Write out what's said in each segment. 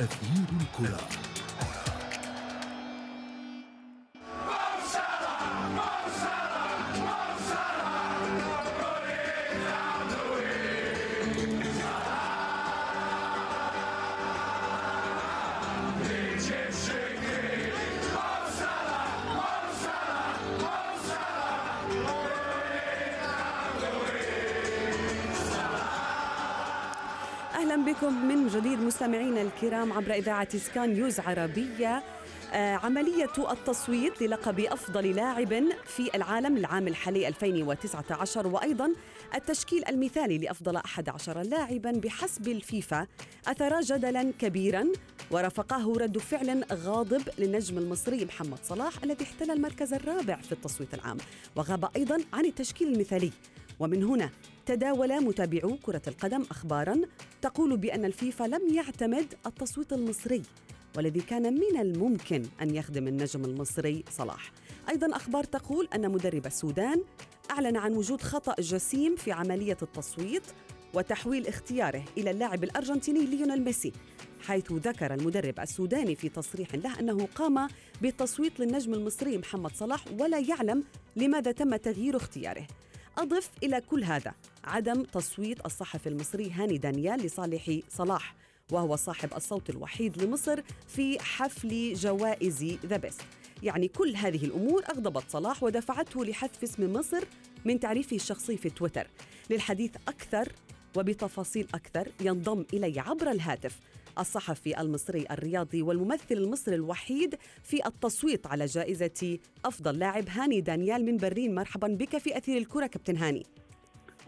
أثير الكرة. مستمعينا الكرام عبر إذاعة سكان نيوز عربية آه، عملية التصويت للقب أفضل لاعب في العالم العام الحالي 2019 وأيضا التشكيل المثالي لأفضل 11 لاعبا بحسب الفيفا. أثار جدلا كبيرا ورافقه رد فعل غاضب للنجم المصري محمد صلاح الذي احتل المركز الرابع في التصويت العام. وغاب أيضا عن التشكيل المثالي. ومن هنا تداول متابعو كرة القدم أخبارا تقول بأن الفيفا لم يعتمد التصويت المصري والذي كان من الممكن أن يخدم النجم المصري صلاح. أيضا أخبار تقول أن مدرب السودان أعلن عن وجود خطأ جسيم في عملية التصويت وتحويل اختياره إلى اللاعب الأرجنتيني ليونيل ميسي حيث ذكر المدرب السوداني في تصريح له أنه قام بالتصويت للنجم المصري محمد صلاح ولا يعلم لماذا تم تغيير اختياره. أضف إلى كل هذا عدم تصويت الصحفي المصري هاني دانيال لصالح صلاح وهو صاحب الصوت الوحيد لمصر في حفل جوائز The Best يعني كل هذه الأمور أغضبت صلاح ودفعته لحذف اسم مصر من تعريفه الشخصي في تويتر. للحديث أكثر وبتفاصيل أكثر ينضم إلي عبر الهاتف الصحفي المصري الرياضي والممثل المصري الوحيد في التصويت على جائزة أفضل لاعب هاني دانيال من برلين. مرحبا بك في أثير الكرة كابتن هاني.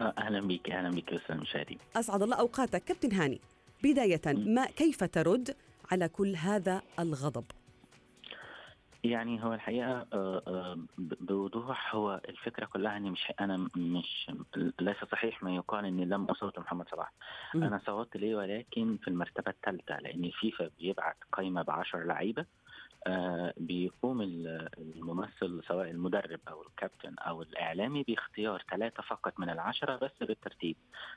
أهلا بك أهلا بك أستاذ مشاهدين أسعد الله أوقاتك. كابتن هاني بداية ما كيف ترد على كل هذا الغضب؟ يعني هو الحقيقة آه، آه، بوضوح هو الفكرة كلها إني مش أنا مش ليس صحيح ما يقال إني لم أصوت محمد صلاح. أنا صوتت ليه؟ ولكن في المرتبة الثالثة لأن فيفا بيبعت قائمه ب 10 لعيبة. بيقوم ال- الممثل سواء المدرب أو الكابتن أو الإعلامي باختيار ثلاثة فقط من العشرة بس بالترتيب.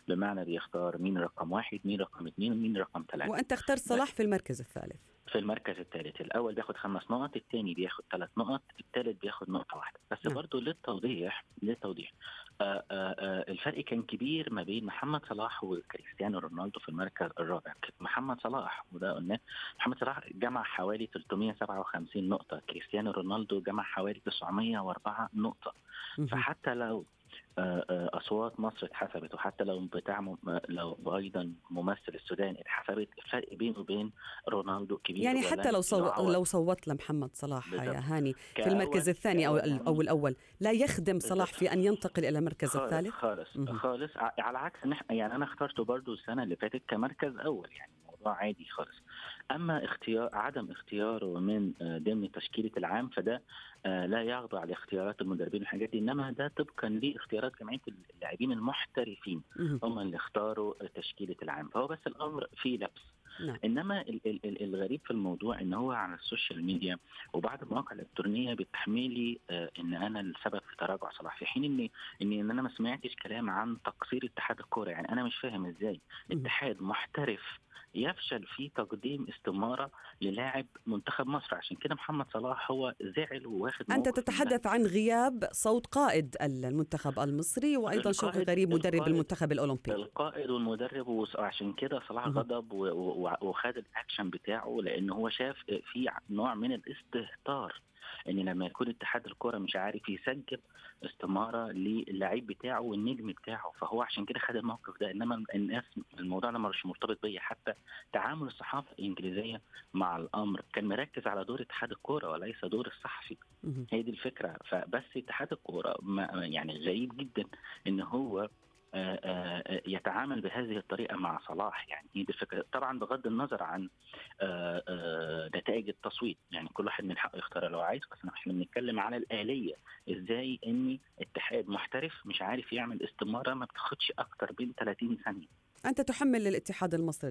بمعنى بيختار مين رقم واحد مين رقم اثنين ومين رقم ثلاثة وأنت اخترت صلاح في المركز الثالث. في المركز الثالث. الأول بياخد خمس نقط الثاني بياخد ثلاث نقط الثالث بياخد نقطة واحدة. بس نعم. برضو للتوضيح للتوضيح. آآ آآ الفرق كان كبير ما بين محمد صلاح وكريستيانو رونالدو في المركز الرابع. محمد صلاح وده قلنا محمد صلاح جمع حوالي 357 نقطة. كريستيانو رونالدو جمع حوالي 904 نقطة. فحتى لو آه، آه، أصوات مصر اتحسبت وحتى لو بتاع م- لو أيضا ممثل السودان اتحسبت الفرق بينه وبين رونالدو كبير يعني حتى لو صو... يعوض. لو صوت لمحمد صلاح يا بالضبط. هاني في المركز الثاني أو كأول- أو الأول لا يخدم صلاح. في أن ينتقل إلى المركز خالص الثالث خالص مهم. خالص على عكس إن يعني أنا اخترته برضو السنة اللي فاتت كمركز أول يعني الموضوع عادي خالص أما اختيار عدم اختياره من آه، ضمن تشكيلة العام فده آه، لا يخضع لاختيارات المدربين والحاجات دي. إنما ده طبقا لاختيارات جمعية اللاعبين المحترفين. هم اللي اختاروا تشكيلة العام. فهو بس الأمر فيه لبس. نعم. إنما ال- ال- ال- الغريب في الموضوع إن هو على ال social media وبعض المواقع الإلكترونية بتحملي آه إن أنا السبب في تراجع صلاح. في حين ان إن أنا ما سمعتش كلام عن تقصير اتحاد الكورة. يعني أنا مش فاهم إزاي. اتحاد محترف يفشل في تقديم استمارة للاعب منتخب مصر عشان كده محمد صلاح هو زعل وواخد ده. تتحدث عن غياب صوت قائد المنتخب المصري وأيضا شوقي غريب مدرب القائد- المنتخب الأولمبي القائد والمدرب وعشان كده صلاح. غضب وخد الأكشن بتاعه لأن هو شاف في نوع من الاستهتار إن لما يكون اتحاد الكره مش عارف يسجل استمارة للعيب بتاعه والنجم بتاعه فهو عشان كده خد الموقف ده. إنما الناس الموضوع ده مش مرتبط بيا. حتى تعامل الصحافة الإنجليزية مع الأمر كان مركز على دور اتحاد الكورة وليس دور الصحفي. هي دي الفكرة. فبس اتحاد الكورة يعني غريب جدا إن هو يتعامل بهذه الطريقة مع صلاح. يعني دي الفكرة طبعا بغض النظر عن آه، آه، نتائج التصويت. يعني كل واحد من حقه يختار لو عايز بس إحنا بنتكلم على الآلية. إزاي إن اتحاد محترف مش عارف يعمل استمارة ما بتاخدش أكتر من 30 ثانية. أنت تحمل الاتحاد المصري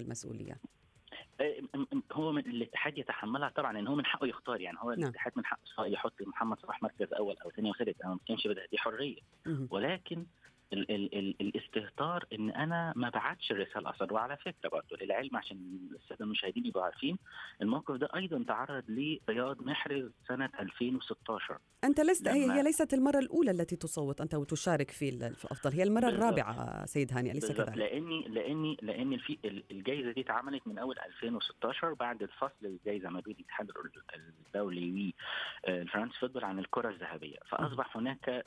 آه، م- هو من الاتحاد يتحملها طبعا لأن هو من حقه يختار. يعني هو نعم. الاتحاد من حقه يحط محمد صلاح مركز أول أو ثاني أو ثالث أنا ما بدأ دي حرية. ولكن ال ال ال الاستهتار إن أنا ما بعتش الرسالة أصلا وعلى فكرة برضه للعلم عشان الساده المشاهدين يبقوا عارفين الموقف ده أيضا تعرض لرياض محرز سنة 2016 أنت لست هي هي ليست المرة الأولى التي تصوت أنت وتشارك في الافضل هي المرة بالزبط. الرابعة سيد هاني أليس كذلك؟ لأني لأني لأن الفي الجائزه دي اتعملت من أول 2016 بعد الفصل الجائزه ما بين الاتحاد الدولي وال France Football عن الكرة الذهبية. فأصبح هناك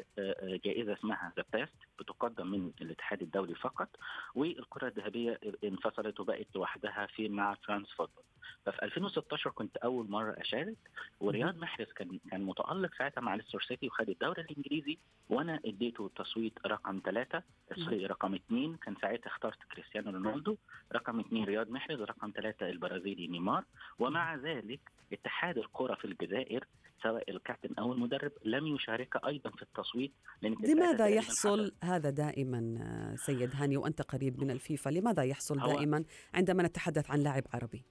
جائزة اسمها The Best بتقدم من الاتحاد الدولي فقط والكرة الذهبية انفصلت وبقت لوحدها في مع France Football. ففي 2016 كنت أول مرة أشارك ورياض محرز كان كان متألق ساعتها مع ليستر سيتي وخد الدوري الإنجليزي وأنا اديته التصويت رقم ثلاثة sorry رقم اثنين كان ساعتها اخترت كريستيانو رونالدو رقم اثنين رياض محرز رقم ثلاثة البرازيلي نيمار. ومع ذلك اتحاد الكرة في الجزائر سواء الكابتن أو المدرب لم يشارك أيضا في التصويت لماذا يحصل هذا دائما سيد هاني وأنت قريب من الفيفا لماذا يحصل دائما عندما نتحدث عن لاعب عربي؟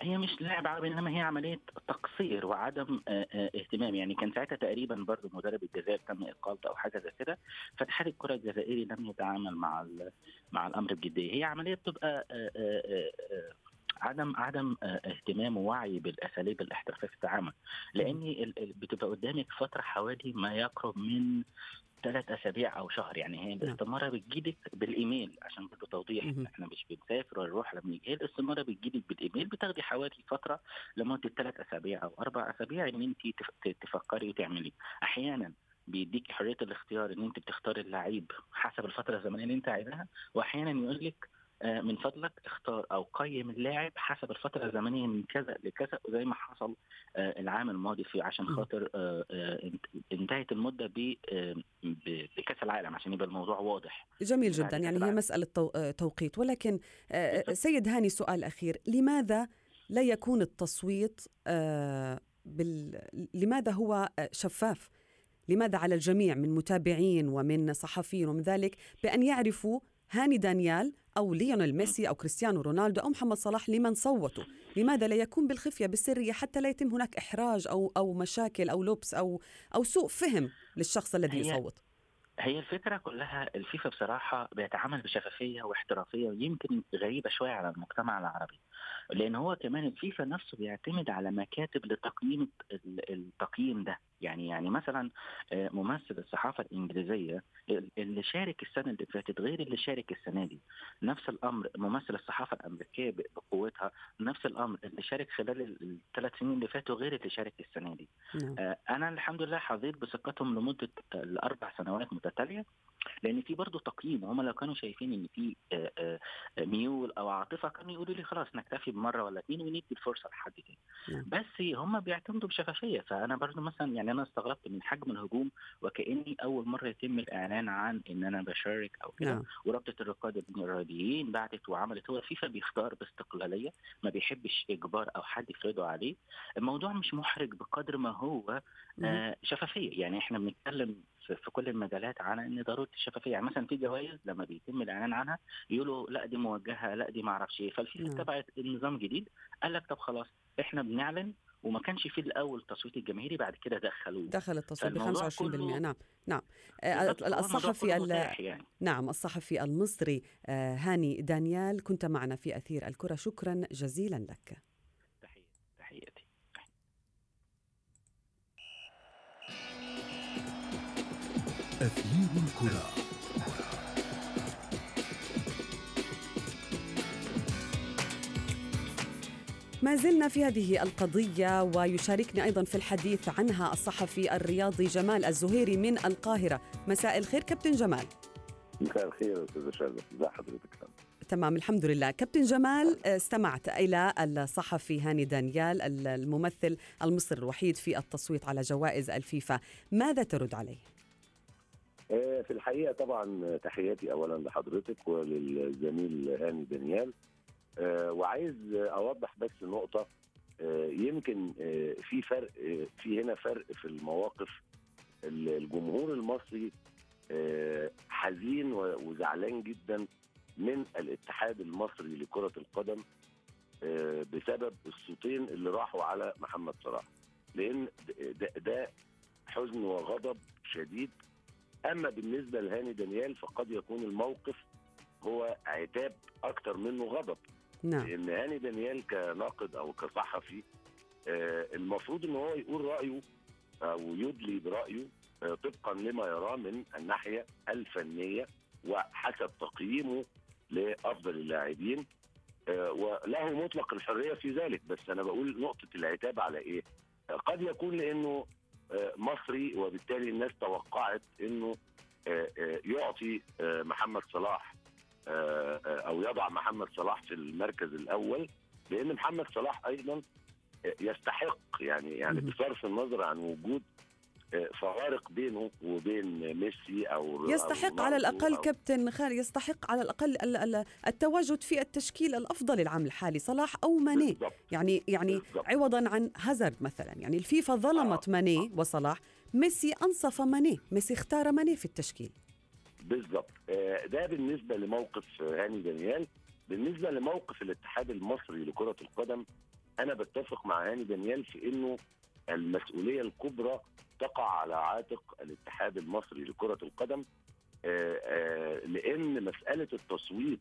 هي مش لاعب عربي إنما هي عملية تقصير وعدم اهتمام. يعني كان ساعتها تقريبا برضه مدرب الجزائر تم اقالته أو حاجة زي كده فاتحاد الكرة الجزائري لم يتعامل مع مع الأمر بجدية. هي عملية بتبقى عدم عدم اهتمام ووعي بالأساليب الاحترافية في التعامل. لأن بتبقى قدامك فترة حوالي ما يقرب من ثلاث أسابيع أو شهر. يعني هي الاستمارة بتجيلك بالإيميل عشان برضه توضيح. إحنا مش بنسافر ولا نروح لما نيجي هي الاستمارة بتجيلك بالإيميل بتاخدي حوالي فترة لمدة ثلاث أسابيع أو أربع أسابيع إن انت تفكري وتعملي. أحيانا بيديكي حرية الاختيار إن انت بتختاري اللعيب حسب الفترة الزمنية اللي انت عايزاها وأحيانا يقول لك من فضلك اختار أو قيم اللاعب حسب الفترة الزمنية من كذا لكذا زي ما حصل العام الماضي في عشان خاطر انتهت المدة بكأس العالم عشان يبقى الموضوع واضح. جميل جدا. يعني هي مسألة توقيت. ولكن سيد هاني سؤال أخير. لماذا لا يكون التصويت بال... لماذا هو شفاف؟ لماذا على الجميع من متابعين ومن صحفيين ومن ذلك بأن يعرفوا هاني دانيال أو ليونيل ميسي أو كريستيانو رونالدو أو محمد صلاح لمن صوتوا. لماذا لا يكون بالخفية بالسرية حتى لا يتم هناك إحراج أو, أو مشاكل أو لبس أو, أو سوء فهم للشخص الذي يصوت؟ هي الفكرة كلها الفيفا بصراحة بيتعامل بشفافية واحترافية ويمكن غريبة شوية على المجتمع العربي. لأن هو كمان الفيفا نفسه بيعتمد على مكاتب لتقييم التقييم ده. يعني يعني مثلا ممثل الصحافة الإنجليزية اللي شارك السنة اللي فاتت غير اللي شارك السنة دي. نفس الأمر ممثل الصحافة الأمريكية بقوتها نفس الأمر اللي شارك خلال الثلاث سنين اللي فاتوا غير اللي شارك السنة دي. نعم. أنا الحمد لله حظيت بثقتهم لمدة الأربع سنوات متتالية. لأن في برضه تقييم هم لو كانوا شايفين إن في ميول أو عاطفة كانوا يقولوا لي خلاص نكتفي بمرة ولا اتنين وندي الفرصة لحد تاني. بس هم بيعتمدوا بشفافية فأنا برضه مثلا يعني أنا استغربت من حجم الهجوم وكأني أول مرة يتم الإعلان عن إن أنا بشارك أو كده. ورابطه الرقابه الرياضيين بعتت وعملت هو الفيفا بيختار باستقلالية ما بيحبش إجبار أو حد يفرضه عليه. الموضوع مش محرج بقدر ما هو آه شفافية. يعني إحنا بنتكلم في كل المجالات على إن ضرورة الشفافية. يعني مثلا في جوائز لما بيتم الإعلان عنها يقولوا لا دي موجهة لا دي ما أعرفش إيه. فالفيفا اتبعت النظام جديد. قال لك طب خلاص إحنا بنعلن وما كانش في الأول التصويت الجماهيري بعد كده دخلوه. دخل التصويت ب 25% نعم. نعم. الصحفي يعني. نعم الصحفي المصري هاني دانيال كنت معنا في أثير الكرة. شكرا جزيلا لك. أثير الكرة. ما زلنا في هذه القضية ويشاركني أيضا في الحديث عنها الصحفي الرياضي جمال الزهيري من القاهرة. مساء الخير كابتن جمال. مساء الخير أستاذ شرف ازي حضرتك تمام الحمد لله. كابتن جمال استمعت إلى الصحفي هاني دانيال الممثل المصري الوحيد في التصويت على جوائز الفيفا. ماذا ترد عليه؟ في الحقيقة طبعا تحياتي اولا لحضرتك وللزميل هاني دانيال. وعايز أوضح بس نقطة. يمكن في فرق في هنا فرق في المواقف. الجمهور المصري حزين وزعلان جدا من الاتحاد المصري لكرة القدم بسبب الصوتين اللي راحوا على محمد صلاح. لأن ده, ده حزن وغضب شديد أما بالنسبة لهاني دانيال فقد يكون الموقف هو عتاب أكتر منه غضب. نعم. لأن هاني دانيال كناقد أو كصحفي آه، المفروض إن هو يقول رأيه أو يدلي برأيه آه، طبقا لما يراه من الناحية الفنية وحسب تقييمه لأفضل اللاعبين آه، وله مطلق الحرية في ذلك. بس أنا بقول نقطة العتاب على إيه؟ قد يكون لأنه مصري وبالتالي الناس توقعت إنه آه، آه، يعطي آه، محمد صلاح آه، آه، أو يضع محمد صلاح في المركز الأول لأن محمد صلاح أيضا آه، يستحق يعني يعني. بصرف النظر عن وجود آه، فوارق بينه وبين ميسي أو أو يستحق على رونالدو الأقل أو- كابتن خالد يستحق على الأقل ال- ال- التواجد في التشكيل الأفضل العام الحالي صلاح أو ماني. بالضبط. يعني يعني بالضبط. عوضا عن هازارد مثلا. يعني الفيفا ظلمت آه. ماني وصلاح ميسي أنصف ماني ميسي اختار ماني في التشكيل. بالظبط آه، ده بالنسبة لموقف آه، هاني دانيال. بالنسبة لموقف الاتحاد المصري لكرة القدم أنا بتفق مع هاني دانيال في إنه المسؤولية الكبرى تقع على عاتق الاتحاد المصري لكرة القدم آه، آه، لأن مسألة التصويت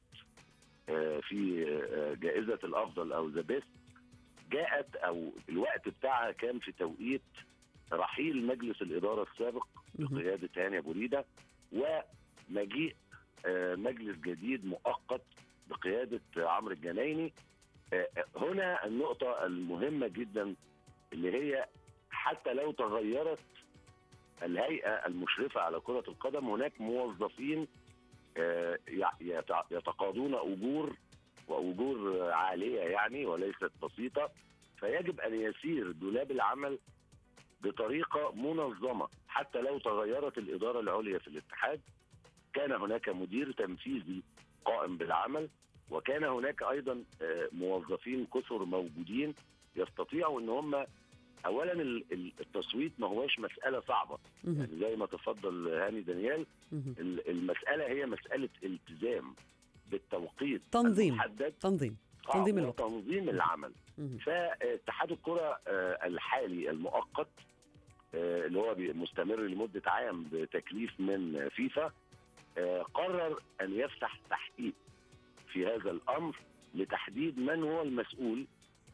آه، في جائزة الأفضل أو The Best جاءت أو الوقت بتاعها كان في توقيت رحيل مجلس الإدارة السابق. بقياده هاني أبو ريدة ومجيء مجلس جديد مؤقت بقيادة عمرو الجنايني هنا النقطة المهمة جدا اللي هي حتى لو تغيرت الهيئة المشرفة على كرة القدم هناك موظفين آه، يتقاضون أجور وأجور عالية يعني وليست بسيطة. فيجب أن يسير دولاب العمل بطريقة منظمة. حتى لو تغيرت الإدارة العليا في الاتحاد كان هناك مدير تنفيذي قائم بالعمل وكان هناك أيضا آه، موظفين كثر موجودين يستطيعوا إن هم اولا ال- ال- التصويت ما هوش مسألة صعبة. يعني زي ما تفضل هاني دانيال المسألة هي مسألة التزام بالتوقيت تنظيم. المحدد تنظيم آه، تنظيم الوقت. وتنظيم العمل. فاتحاد الكرة آه، الحالي المؤقت آه، اللي هو مستمر لمدة عام بتكليف من فيفا قرر أن يفتح تحقيق في هذا الأمر لتحديد من هو المسؤول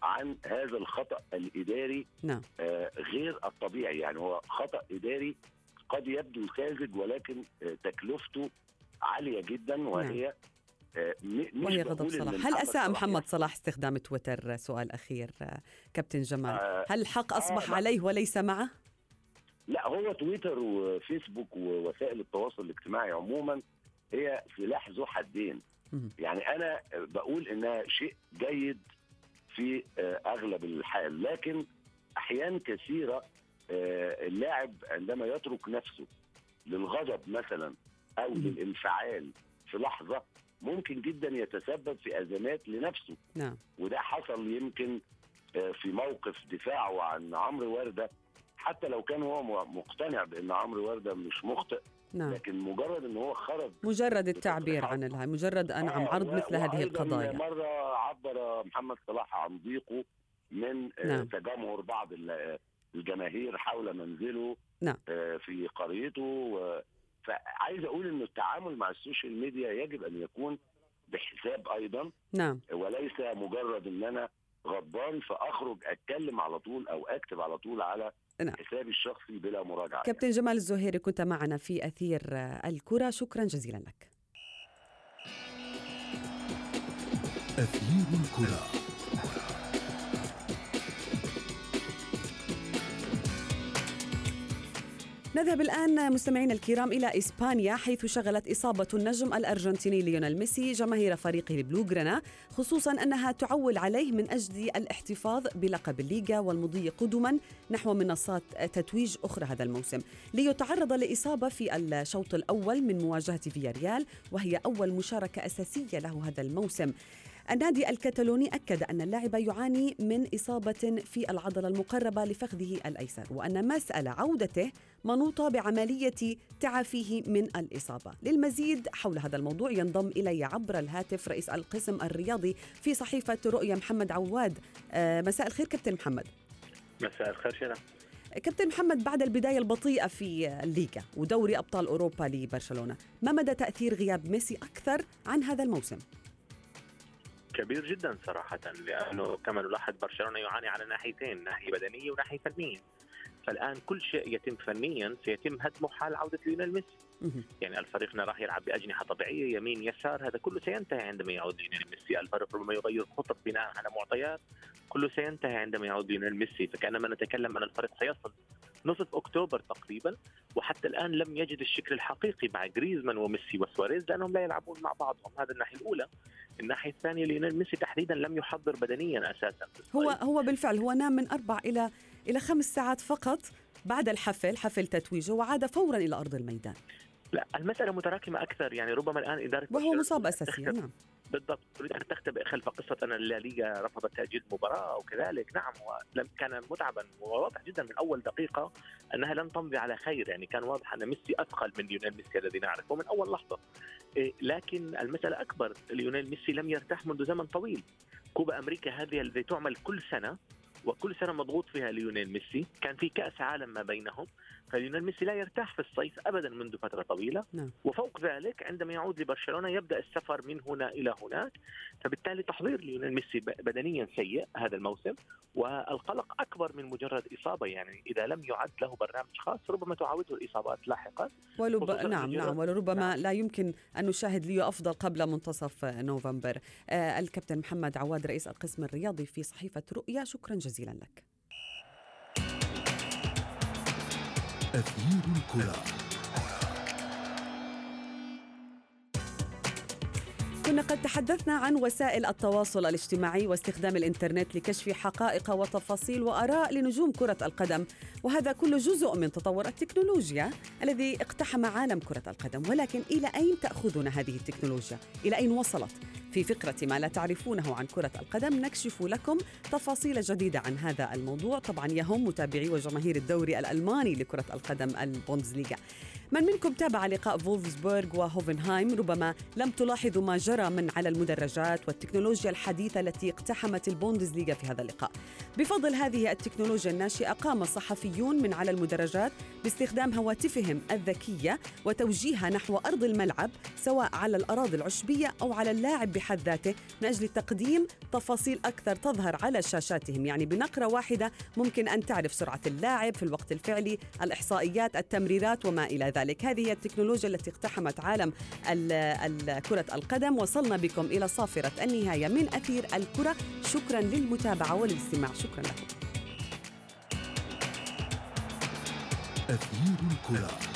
عن هذا الخطأ الإداري نعم. آه، غير الطبيعي. يعني هو خطأ إداري قد يبدو ساذج ولكن آه، تكلفته عالية جدا وهي آه، وهي غضب صلاح. هل صلاح محمد صلاح استخدام تويتر سؤال أخير آه، كابتن جمال؟ آه، هل الحق أصبح لا. عليه وليس معه؟ لا هو تويتر وفيسبوك ووسائل التواصل الاجتماعي عموما هي سلاح ذو حدين. يعني أنا بقول إنها شيء جيد في آه، أغلب الحال. لكن أحيان كثيرة آه، اللاعب عندما يترك نفسه للغضب مثلا أو. للانفعال في لحظة ممكن جدا يتسبب في أزمات لنفسه. نعم. وده حصل يمكن آه، في موقف دفاعه عن عمرو وردة. حتى لو كان هو مقتنع بأن عمرو وردة مش مخطئ نعم. لكن مجرد إن هو خرج مجرد التعبير عن الهاي مجرد أنعم آه، عرض مثل هذه القضايا. مرة عبر محمد صلاح عن ضيقه من آه، نعم. تجمهر بعض ال- الجماهير حول منزله نعم. آه، في قريته فعايز أقول إن التعامل مع ال social media يجب أن يكون بحساب أيضا. نعم. وليس مجرد إن أنا غضبان فأخرج أتكلم على طول أو أكتب على طول على نعم. حسابي الشخصي بلا مراجعة. كابتن جمال الزهيري كنت معنا في أثير آه، الكرة. شكرا جزيلا لك. أثير الكرة. نذهب الآن مستمعينا الكرام إلى إسبانيا حيث شغلت إصابة النجم الأرجنتيني ليونيل ميسي جماهير فريقه البلوغرانا خصوصا أنها تعول عليه من أجل الاحتفاظ بلقب الليغا والمضي قدما نحو منصات تتويج أخرى هذا الموسم. ليتعرض لإصابة في الشوط الأول من مواجهة فياريال وهي أول مشاركة أساسية له هذا الموسم. النادي الكتالوني أكد أن اللاعب يعاني من إصابة في العضلة المقربة لفخذه الأيسر وأن مسألة عودته منوطة بعملية تعافيه من الإصابة. للمزيد حول هذا الموضوع ينضم إلي عبر الهاتف رئيس القسم الرياضي في صحيفة رؤيا محمد عواد. آه، مساء الخير كابتن محمد. مساء الخير شنو كابتن محمد بعد البداية البطيئة في الليغا ودوري أبطال أوروبا لبرشلونة ما مدى تأثير غياب ميسي أكثر عن هذا الموسم؟ كبير جدا صراحة لأنه كما نلاحظ برشلونة يعاني على ناحيتين ناحية بدنية وناحية فنية. فالآن كل شيء يتم فنيا سيتم هدمه حال عودة ليونيل ميسي. يعني الفريقنا راح يلعب بأجنحة طبيعية يمين يسار هذا كله سينتهي عندما يعود ليونيل ميسي. الفريق ربما يغير خطط بناء على معطيات كله سينتهي عندما يعود ليونيل ميسي. فكأنما نتكلم عن الفريق سيصل نصف أكتوبر تقريبا وحتى الآن لم يجد الشكل الحقيقي مع جريزمان وميسي وسواريز لأنهم لا يلعبون مع بعضهم. هذا الناحية الأولى. الناحية الثانية ليونيل ميسي تحديدا لم يحضر بدنيا أساسا هو هو بالفعل هو نام من أربع إلى إلى خمس ساعات فقط بعد الحفل حفل تتويجه وعاد فورا إلى أرض الميدان. لا المسألة متراكمة أكثر يعني ربما الآن إدارة وهو مصاب أساسيا نعم. بالضبط تريد أن تختبئ خلف قصة أن الليغا رفضت تأجيل المباراه وكذلك نعم ولم كان متعبا وواضح جدا من أول دقيقة أنها لن تمضي على خير يعني كان واضح أن ميسي أثقل من ليونيل ميسي الذي نعرفه من أول لحظة. إيه، لكن المسألة أكبر ليونيل ميسي لم يرتاح منذ زمن طويل. كوبا أمريكا هذه التي تعمل كل سنة وكل سنة مضغوط فيها ليونيل ميسي كان في كأس عالم ما بينهم. فليونيل ميسي لا يرتاح في الصيف ابدا منذ فترة طويلة. نعم. وفوق ذلك عندما يعود لبرشلونة يبدأ السفر من هنا إلى هناك. فبالتالي تحضير ليونيل ميسي بدنيا سيء هذا الموسم. والقلق أكبر من مجرد إصابة. يعني إذا لم يعد له برنامج خاص ربما تعاوده الإصابات لاحقا. ولب... نعم نعم ولربما نعم. لا يمكن أن نشاهد ليو أفضل قبل منتصف نوفمبر. آه الكابتن محمد عواد رئيس القسم الرياضي في صحيفة رؤيا شكرا جزيلا لك. أثير الكرة. كنا قد تحدثنا عن وسائل التواصل الاجتماعي واستخدام الإنترنت لكشف حقائق وتفاصيل وآراء لنجوم كرة القدم وهذا كله جزء من تطور التكنولوجيا الذي اقتحم عالم كرة القدم ولكن إلى أين تأخذنا هذه التكنولوجيا؟ إلى أين وصلت؟ في فقرة ما لا تعرفونه عن كرة القدم نكشف لكم تفاصيل جديدة عن هذا الموضوع. طبعا يهم متابعي وجماهير الدوري الألماني لكرة القدم البوندسليغا. من منكم تابع لقاء فولفسبورغ وهوفنهايم؟ ربما لم تلاحظوا ما جرى من على المدرجات والتكنولوجيا الحديثة التي اقتحمت البوندسليغا في هذا اللقاء. بفضل هذه التكنولوجيا الناشئة قام الصحفيون من على المدرجات باستخدام هواتفهم الذكية وتوجيهها نحو أرض الملعب سواء على الأراضي العشبية أو على اللاعب بحد ذاته من أجل تقديم تفاصيل أكثر تظهر على شاشاتهم. يعني بنقرة واحدة ممكن أن تعرف سرعة اللاعب في الوقت الفعلي الإحصائيات التمريرات وما إلى ذلك. هذه هي التكنولوجيا التي اقتحمت عالم كرة القدم. وصلنا بكم إلى صافرة النهاية من أثير الكرة. شكرا للمتابعة والاستماع. شكرا لكم. أثير الكرة.